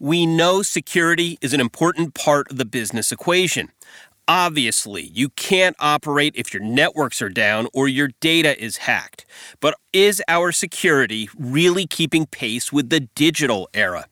We know security is an important part of the business equation. Obviously, you can't operate if your networks are down or your data is hacked. But is our security really keeping pace with the digital era?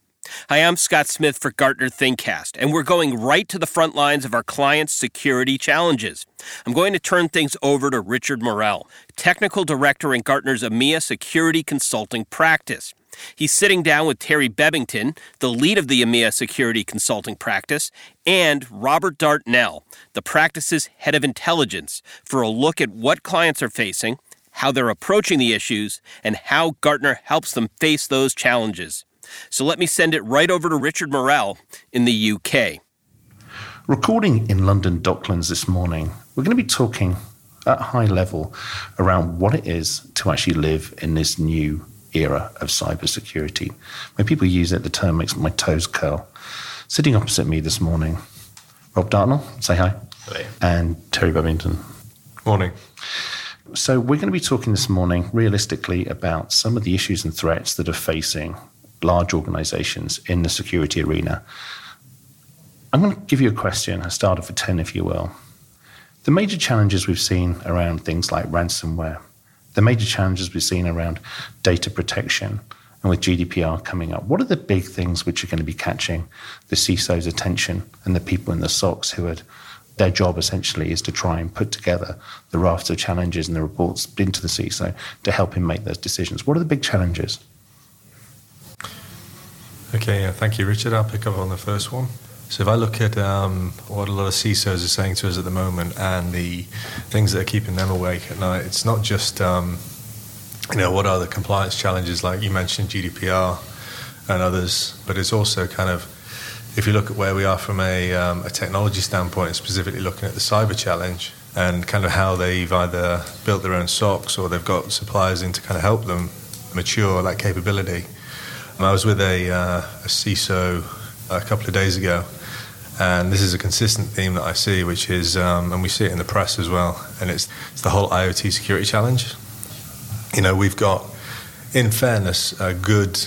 Hi, I'm Scott Smith for Gartner ThinkCast, and we're going right to the front lines of our clients' security challenges. I'm going to turn things over to Richard Morrell, Technical Director in Gartner's EMEA Security Consulting Practice. He's sitting down with Terry Bebbington, the lead of the EMEA Security Consulting Practice, and Robert Dartnell, the practice's head of intelligence, for a look at what clients are facing, how they're approaching the issues, and how Gartner helps them face those challenges. So let me send it right over to Richard Morrell in the UK. Recording in London Docklands this morning, we're going to be talking at high level around what it is to actually live in this new era of cybersecurity. When people use it, the term makes my toes curl. Sitting opposite me this morning, Rob Dartnell, say hi. Hello. And Terry Bebbington. Morning. So, we're going to be talking this morning realistically about some of the issues and threats that are facing large organizations in the security arena. I'm going to give you a question, I started for 10, if you will. The major challenges we've seen around things like ransomware, the major challenges we've seen around data protection, and with GDPR coming up, what are the big things which are going to be catching the CISO's attention and the people in the SOCs who are their job essentially is to try and put together the raft of challenges and the reports into the CISO to help him make those decisions. What are the big challenges? Okay, yeah, thank you, Richard. I'll pick up on the first one. So if I look at um, what a lot of CISOs are saying to us at the moment and the things that are keeping them awake at night, it's not just um, you know what are the compliance challenges like you mentioned GDPR and others, but it's also kind of if you look at where we are from a, um, a technology standpoint, specifically looking at the cyber challenge and kind of how they've either built their own SOCs or they've got suppliers in to kind of help them mature that capability. I was with a, uh, a CISO a couple of days ago, and this is a consistent theme that I see, which is, um, and we see it in the press as well, and it's, it's the whole IoT security challenge. You know, we've got, in fairness, a good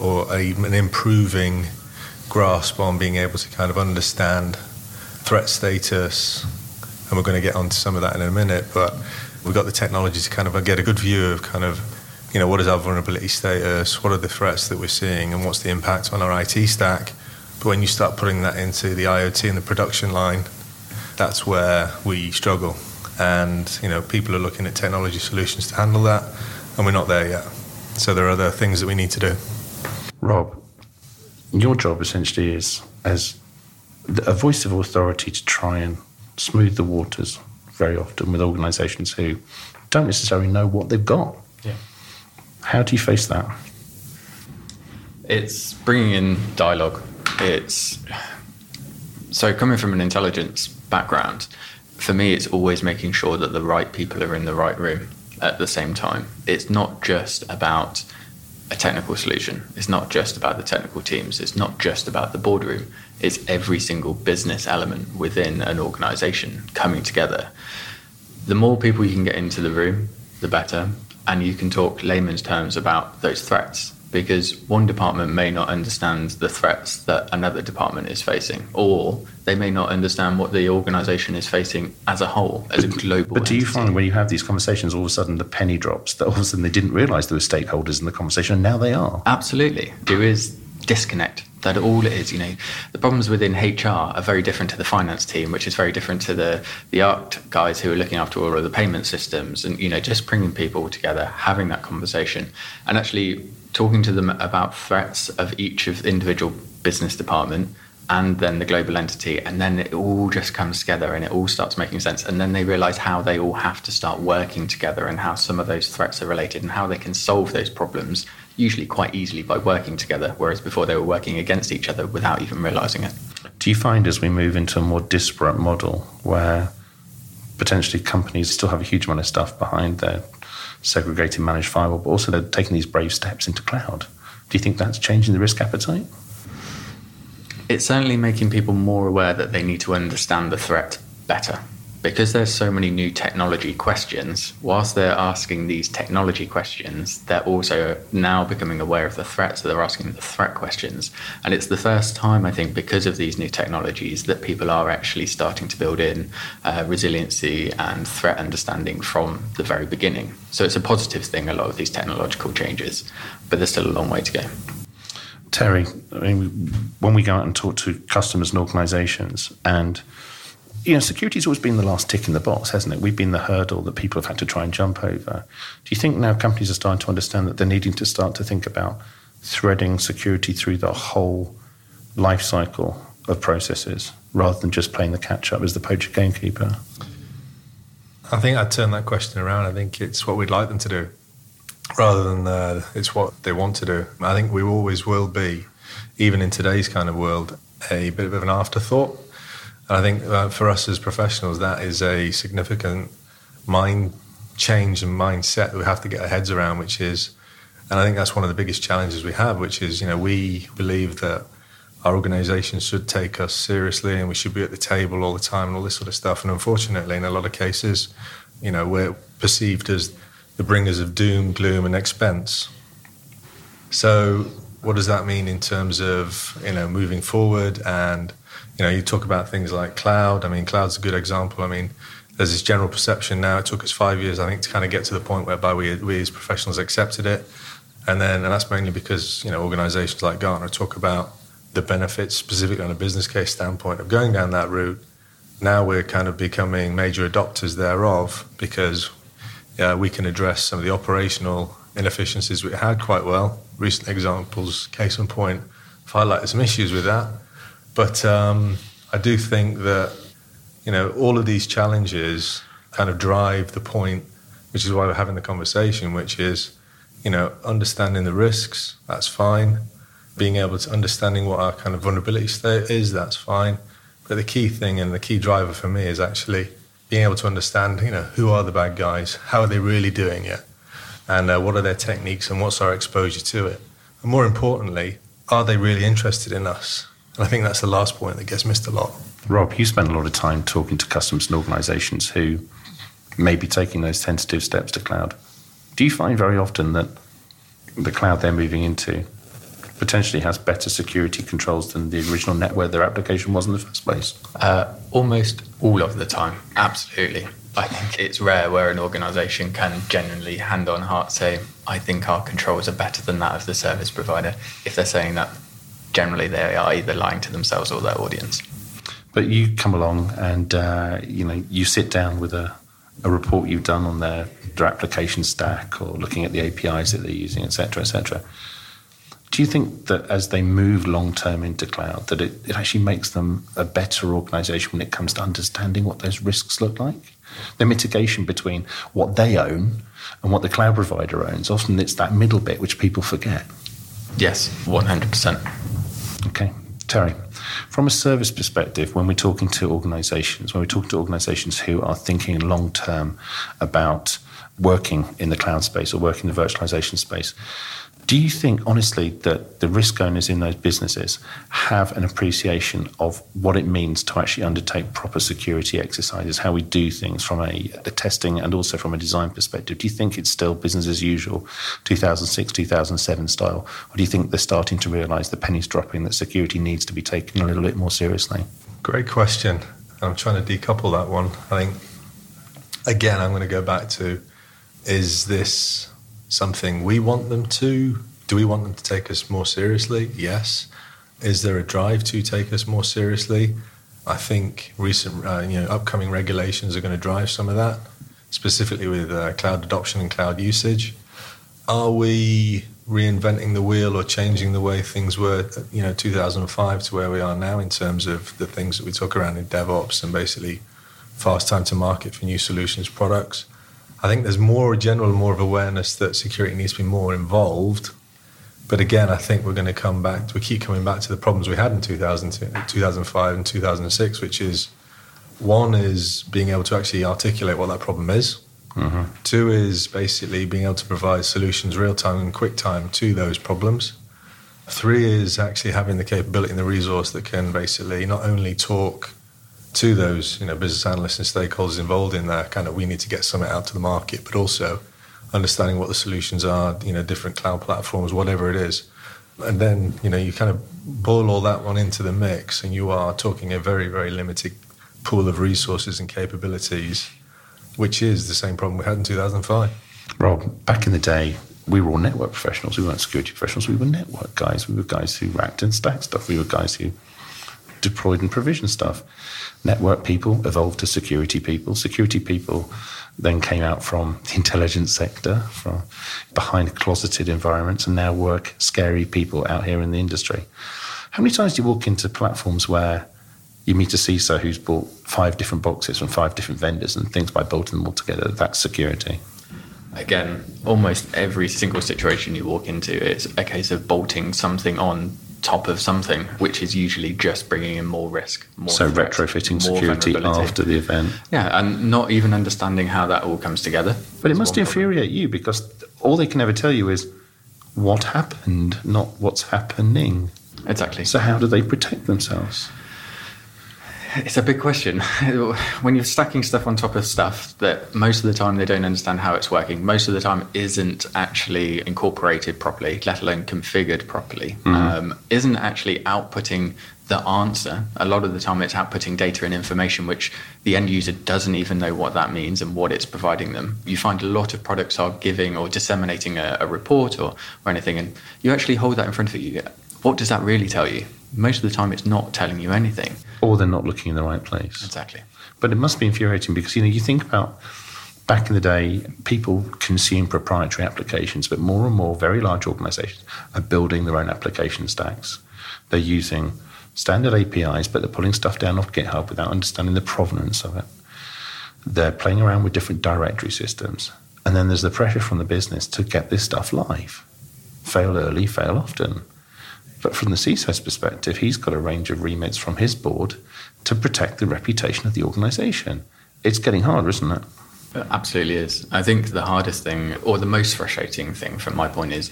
or a, an improving grasp on being able to kind of understand threat status, and we're going to get onto some of that in a minute, but we've got the technology to kind of get a good view of kind of you know, what is our vulnerability status? What are the threats that we're seeing, and what's the impact on our IT stack? But when you start putting that into the IoT and the production line, that's where we struggle. And you know, people are looking at technology solutions to handle that, and we're not there yet. So there are other things that we need to do. Rob, your job essentially is as a voice of authority to try and smooth the waters very often with organisations who don't necessarily know what they've got. Yeah. How do you face that? It's bringing in dialogue. It's so coming from an intelligence background, for me, it's always making sure that the right people are in the right room at the same time. It's not just about a technical solution. It's not just about the technical teams. It's not just about the boardroom. It's every single business element within an organization coming together. The more people you can get into the room, the better and you can talk layman's terms about those threats because one department may not understand the threats that another department is facing, or they may not understand what the organization is facing as a whole, as but, a global. But do you entity. find when you have these conversations, all of a sudden the penny drops that all of a sudden they didn't realize there were stakeholders in the conversation, and now they are? Absolutely. There is disconnect. That all it is, you know, the problems within HR are very different to the finance team, which is very different to the the art guys who are looking after all of the payment systems, and you know, just bringing people together, having that conversation, and actually talking to them about threats of each of individual business department and then the global entity and then it all just comes together and it all starts making sense and then they realize how they all have to start working together and how some of those threats are related and how they can solve those problems usually quite easily by working together whereas before they were working against each other without even realizing it. Do you find as we move into a more disparate model where potentially companies still have a huge amount of stuff behind their segregated managed firewall, but also they're taking these brave steps into cloud? Do you think that's changing the risk appetite? it's certainly making people more aware that they need to understand the threat better because there's so many new technology questions, whilst they're asking these technology questions, they're also now becoming aware of the threats, so they're asking the threat questions. And it's the first time, I think, because of these new technologies, that people are actually starting to build in uh, resiliency and threat understanding from the very beginning. So it's a positive thing, a lot of these technological changes, but there's still a long way to go. Terry, I mean, when we go out and talk to customers and organizations and you know, security's always been the last tick in the box, hasn't it? We've been the hurdle that people have had to try and jump over. Do you think now companies are starting to understand that they're needing to start to think about threading security through the whole life cycle of processes rather than just playing the catch up as the poacher gamekeeper? I think I'd turn that question around. I think it's what we'd like them to do rather than uh, it's what they want to do. I think we always will be, even in today's kind of world, a bit of an afterthought and I think uh, for us as professionals, that is a significant mind change and mindset that we have to get our heads around, which is, and I think that's one of the biggest challenges we have, which is, you know, we believe that our organization should take us seriously and we should be at the table all the time and all this sort of stuff. And unfortunately, in a lot of cases, you know, we're perceived as the bringers of doom, gloom, and expense. So, what does that mean in terms of, you know, moving forward and you know, you talk about things like cloud. I mean, cloud's a good example. I mean, there's this general perception now. It took us five years, I think, to kind of get to the point whereby we, we as professionals accepted it. And then, and that's mainly because, you know, organizations like Gartner talk about the benefits, specifically on a business case standpoint, of going down that route. Now we're kind of becoming major adopters thereof because we can address some of the operational inefficiencies we had quite well. Recent examples, case in point, highlighted some issues with that. But um, I do think that you know all of these challenges kind of drive the point, which is why we're having the conversation, which is you know understanding the risks. That's fine. Being able to understanding what our kind of vulnerability state is. That's fine. But the key thing and the key driver for me is actually being able to understand, you know, who are the bad guys? How are they really doing it? And uh, what are their techniques and what's our exposure to it? And more importantly, are they really interested in us? And I think that's the last point that gets missed a lot. Rob, you spend a lot of time talking to customers and organizations who may be taking those tentative steps to cloud. Do you find very often that the cloud they're moving into potentially has better security controls than the original network their application was in the first place? Uh, almost all of the time, absolutely. I think it's rare where an organisation can genuinely, hand on heart, say, I think our controls are better than that of the service provider. If they're saying that generally they are either lying to themselves or their audience. But you come along and uh, you know you sit down with a, a report you've done on their their application stack or looking at the APIs that they're using, etc., etc. Do you think that as they move long term into cloud, that it, it actually makes them a better organization when it comes to understanding what those risks look like? The mitigation between what they own and what the cloud provider owns. Often it's that middle bit which people forget. Yes, 100%. Okay. Terry, from a service perspective, when we're talking to organizations, when we're talking to organizations who are thinking long term about working in the cloud space or working in the virtualization space, do you think, honestly, that the risk owners in those businesses have an appreciation of what it means to actually undertake proper security exercises, how we do things from a, a testing and also from a design perspective? Do you think it's still business as usual, 2006, 2007 style? Or do you think they're starting to realize the penny's dropping that security needs to be taken a little bit more seriously? Great question. I'm trying to decouple that one. I think, again, I'm going to go back to is this something we want them to? Do we want them to take us more seriously? Yes. Is there a drive to take us more seriously? I think recent, uh, you know, upcoming regulations are going to drive some of that, specifically with uh, cloud adoption and cloud usage. Are we reinventing the wheel or changing the way things were, you know, 2005 to where we are now in terms of the things that we talk around in DevOps and basically fast time to market for new solutions products? I think there's more general, more of awareness that security needs to be more involved. But again, I think we're going to come back. We keep coming back to the problems we had in 2000, 2005 and 2006, which is one is being able to actually articulate what that problem is. Mm-hmm. Two is basically being able to provide solutions real time and quick time to those problems. Three is actually having the capability and the resource that can basically not only talk to those you know business analysts and stakeholders involved in that kind of we need to get something out to the market, but also understanding what the solutions are, you know, different cloud platforms, whatever it is. And then, you know, you kind of boil all that one into the mix and you are talking a very, very limited pool of resources and capabilities, which is the same problem we had in 2005. Rob, back in the day, we were all network professionals. We weren't security professionals. We were network guys. We were guys who racked and stacked stuff. We were guys who deployed and provisioned stuff. Network people evolved to security people. Security people then came out from the intelligence sector, from behind closeted environments, and now work scary people out here in the industry. How many times do you walk into platforms where you meet a CISO who's bought five different boxes from five different vendors and thinks by bolting them all together, that's security? Again, almost every single situation you walk into, it's a case of bolting something on top of something, which is usually just bringing in more risk. More so threat, retrofitting security after the event. Yeah, and not even understanding how that all comes together. But it must infuriate problem. you because all they can ever tell you is what happened, not what's happening. Exactly. So how do they protect themselves? It's a big question. when you're stacking stuff on top of stuff that most of the time they don't understand how it's working, most of the time isn't actually incorporated properly, let alone configured properly, mm-hmm. um, isn't actually outputting the answer. A lot of the time it's outputting data and information which the end user doesn't even know what that means and what it's providing them. You find a lot of products are giving or disseminating a, a report or, or anything, and you actually hold that in front of you. What does that really tell you? Most of the time it's not telling you anything. Or they're not looking in the right place. Exactly. But it must be infuriating because you know you think about back in the day, people consume proprietary applications, but more and more very large organizations are building their own application stacks. They're using standard APIs, but they're pulling stuff down off GitHub without understanding the provenance of it. They're playing around with different directory systems. And then there's the pressure from the business to get this stuff live. Fail early, fail often. But from the CISO's perspective, he's got a range of remits from his board to protect the reputation of the organization. It's getting harder, isn't it? It absolutely is. I think the hardest thing, or the most frustrating thing from my point, is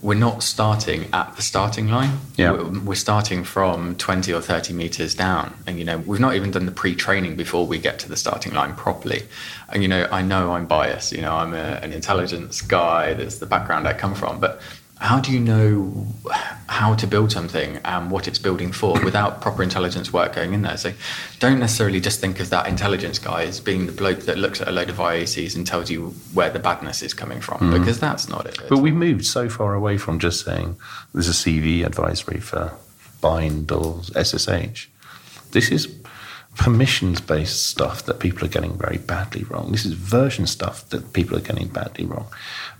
we're not starting at the starting line. Yeah. We're starting from 20 or 30 meters down. And, you know, we've not even done the pre training before we get to the starting line properly. And, you know, I know I'm biased. You know, I'm a, an intelligence guy. That's the background I come from. But how do you know how to build something and what it's building for without proper intelligence work going in there? So don't necessarily just think of that intelligence guy as being the bloke that looks at a load of IOCs and tells you where the badness is coming from, mm. because that's not it. But we've moved so far away from just saying there's a CV advisory for bind or SSH. This is permissions based stuff that people are getting very badly wrong. This is version stuff that people are getting badly wrong.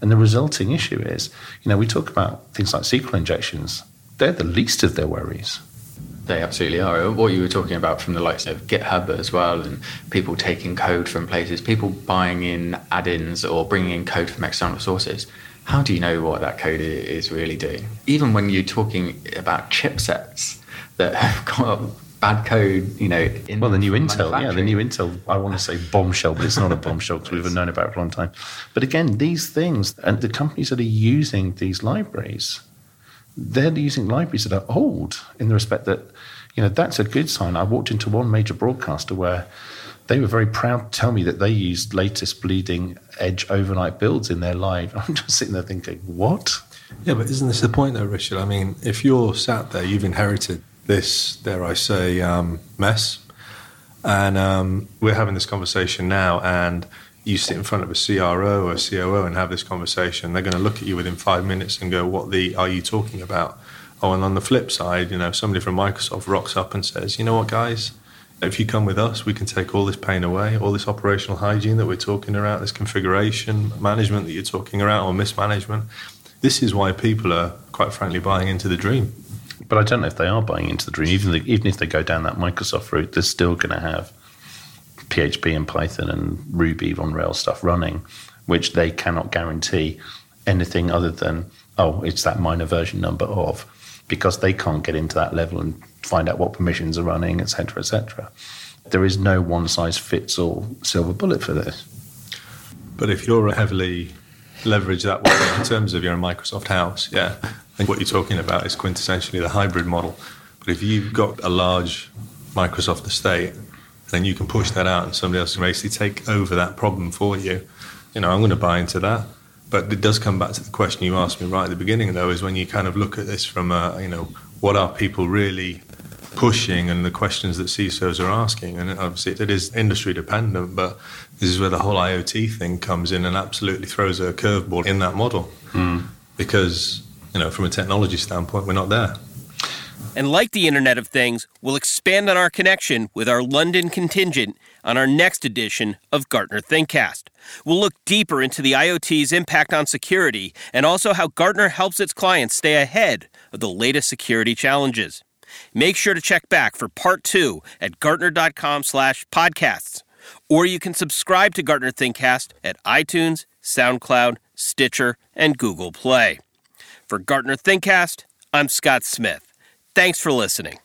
And the resulting issue is, you know, we talk about things like SQL injections, they're the least of their worries. They absolutely are. What you were talking about from the likes of GitHub as well, and people taking code from places, people buying in add ins or bringing in code from external sources. How do you know what that code is really doing? Even when you're talking about chipsets that have got bad code, you know. well, the new Intel, yeah, the new Intel. I want to say bombshell, but it's not a bombshell because we've known about it for a long time. But again, these things and the companies that are using these libraries, they're using libraries that are old in the respect that, you know, that's a good sign. I walked into one major broadcaster where they were very proud to tell me that they used latest bleeding edge overnight builds in their live. I'm just sitting there thinking, what? Yeah, but isn't this the point, though, Richard? I mean, if you're sat there, you've inherited this, dare I say, um, mess. And um, we're having this conversation now, and you sit in front of a CRO or a COO and have this conversation. They're going to look at you within five minutes and go, "What the are you talking about?" Oh, and on the flip side, you know, somebody from Microsoft rocks up and says, "You know what, guys." If you come with us, we can take all this pain away, all this operational hygiene that we're talking about, this configuration management that you're talking about, or mismanagement. This is why people are, quite frankly, buying into the dream. But I don't know if they are buying into the dream. Even the, even if they go down that Microsoft route, they're still going to have PHP and Python and Ruby on Rails stuff running, which they cannot guarantee anything other than oh, it's that minor version number of, because they can't get into that level and find out what permissions are running, etc., etc. There is no one size fits all silver bullet for this. But if you're heavily leveraged that way in terms of your Microsoft house, yeah, think what you're talking about is quintessentially the hybrid model. But if you've got a large Microsoft estate then you can push that out and somebody else can basically take over that problem for you. You know, I'm going to buy into that. But it does come back to the question you asked me right at the beginning, though, is when you kind of look at this from a, you know, what are people really pushing and the questions that CISOs are asking. And obviously, it is industry dependent, but this is where the whole IoT thing comes in and absolutely throws a curveball in that model. Mm. Because, you know, from a technology standpoint, we're not there. And like the Internet of Things, we'll expand on our connection with our London contingent on our next edition of Gartner ThinkCast. We'll look deeper into the IoT's impact on security and also how Gartner helps its clients stay ahead of the latest security challenges. Make sure to check back for part two at gartner.com slash podcasts. Or you can subscribe to Gartner ThinkCast at iTunes, SoundCloud, Stitcher, and Google Play. For Gartner ThinkCast, I'm Scott Smith. Thanks for listening.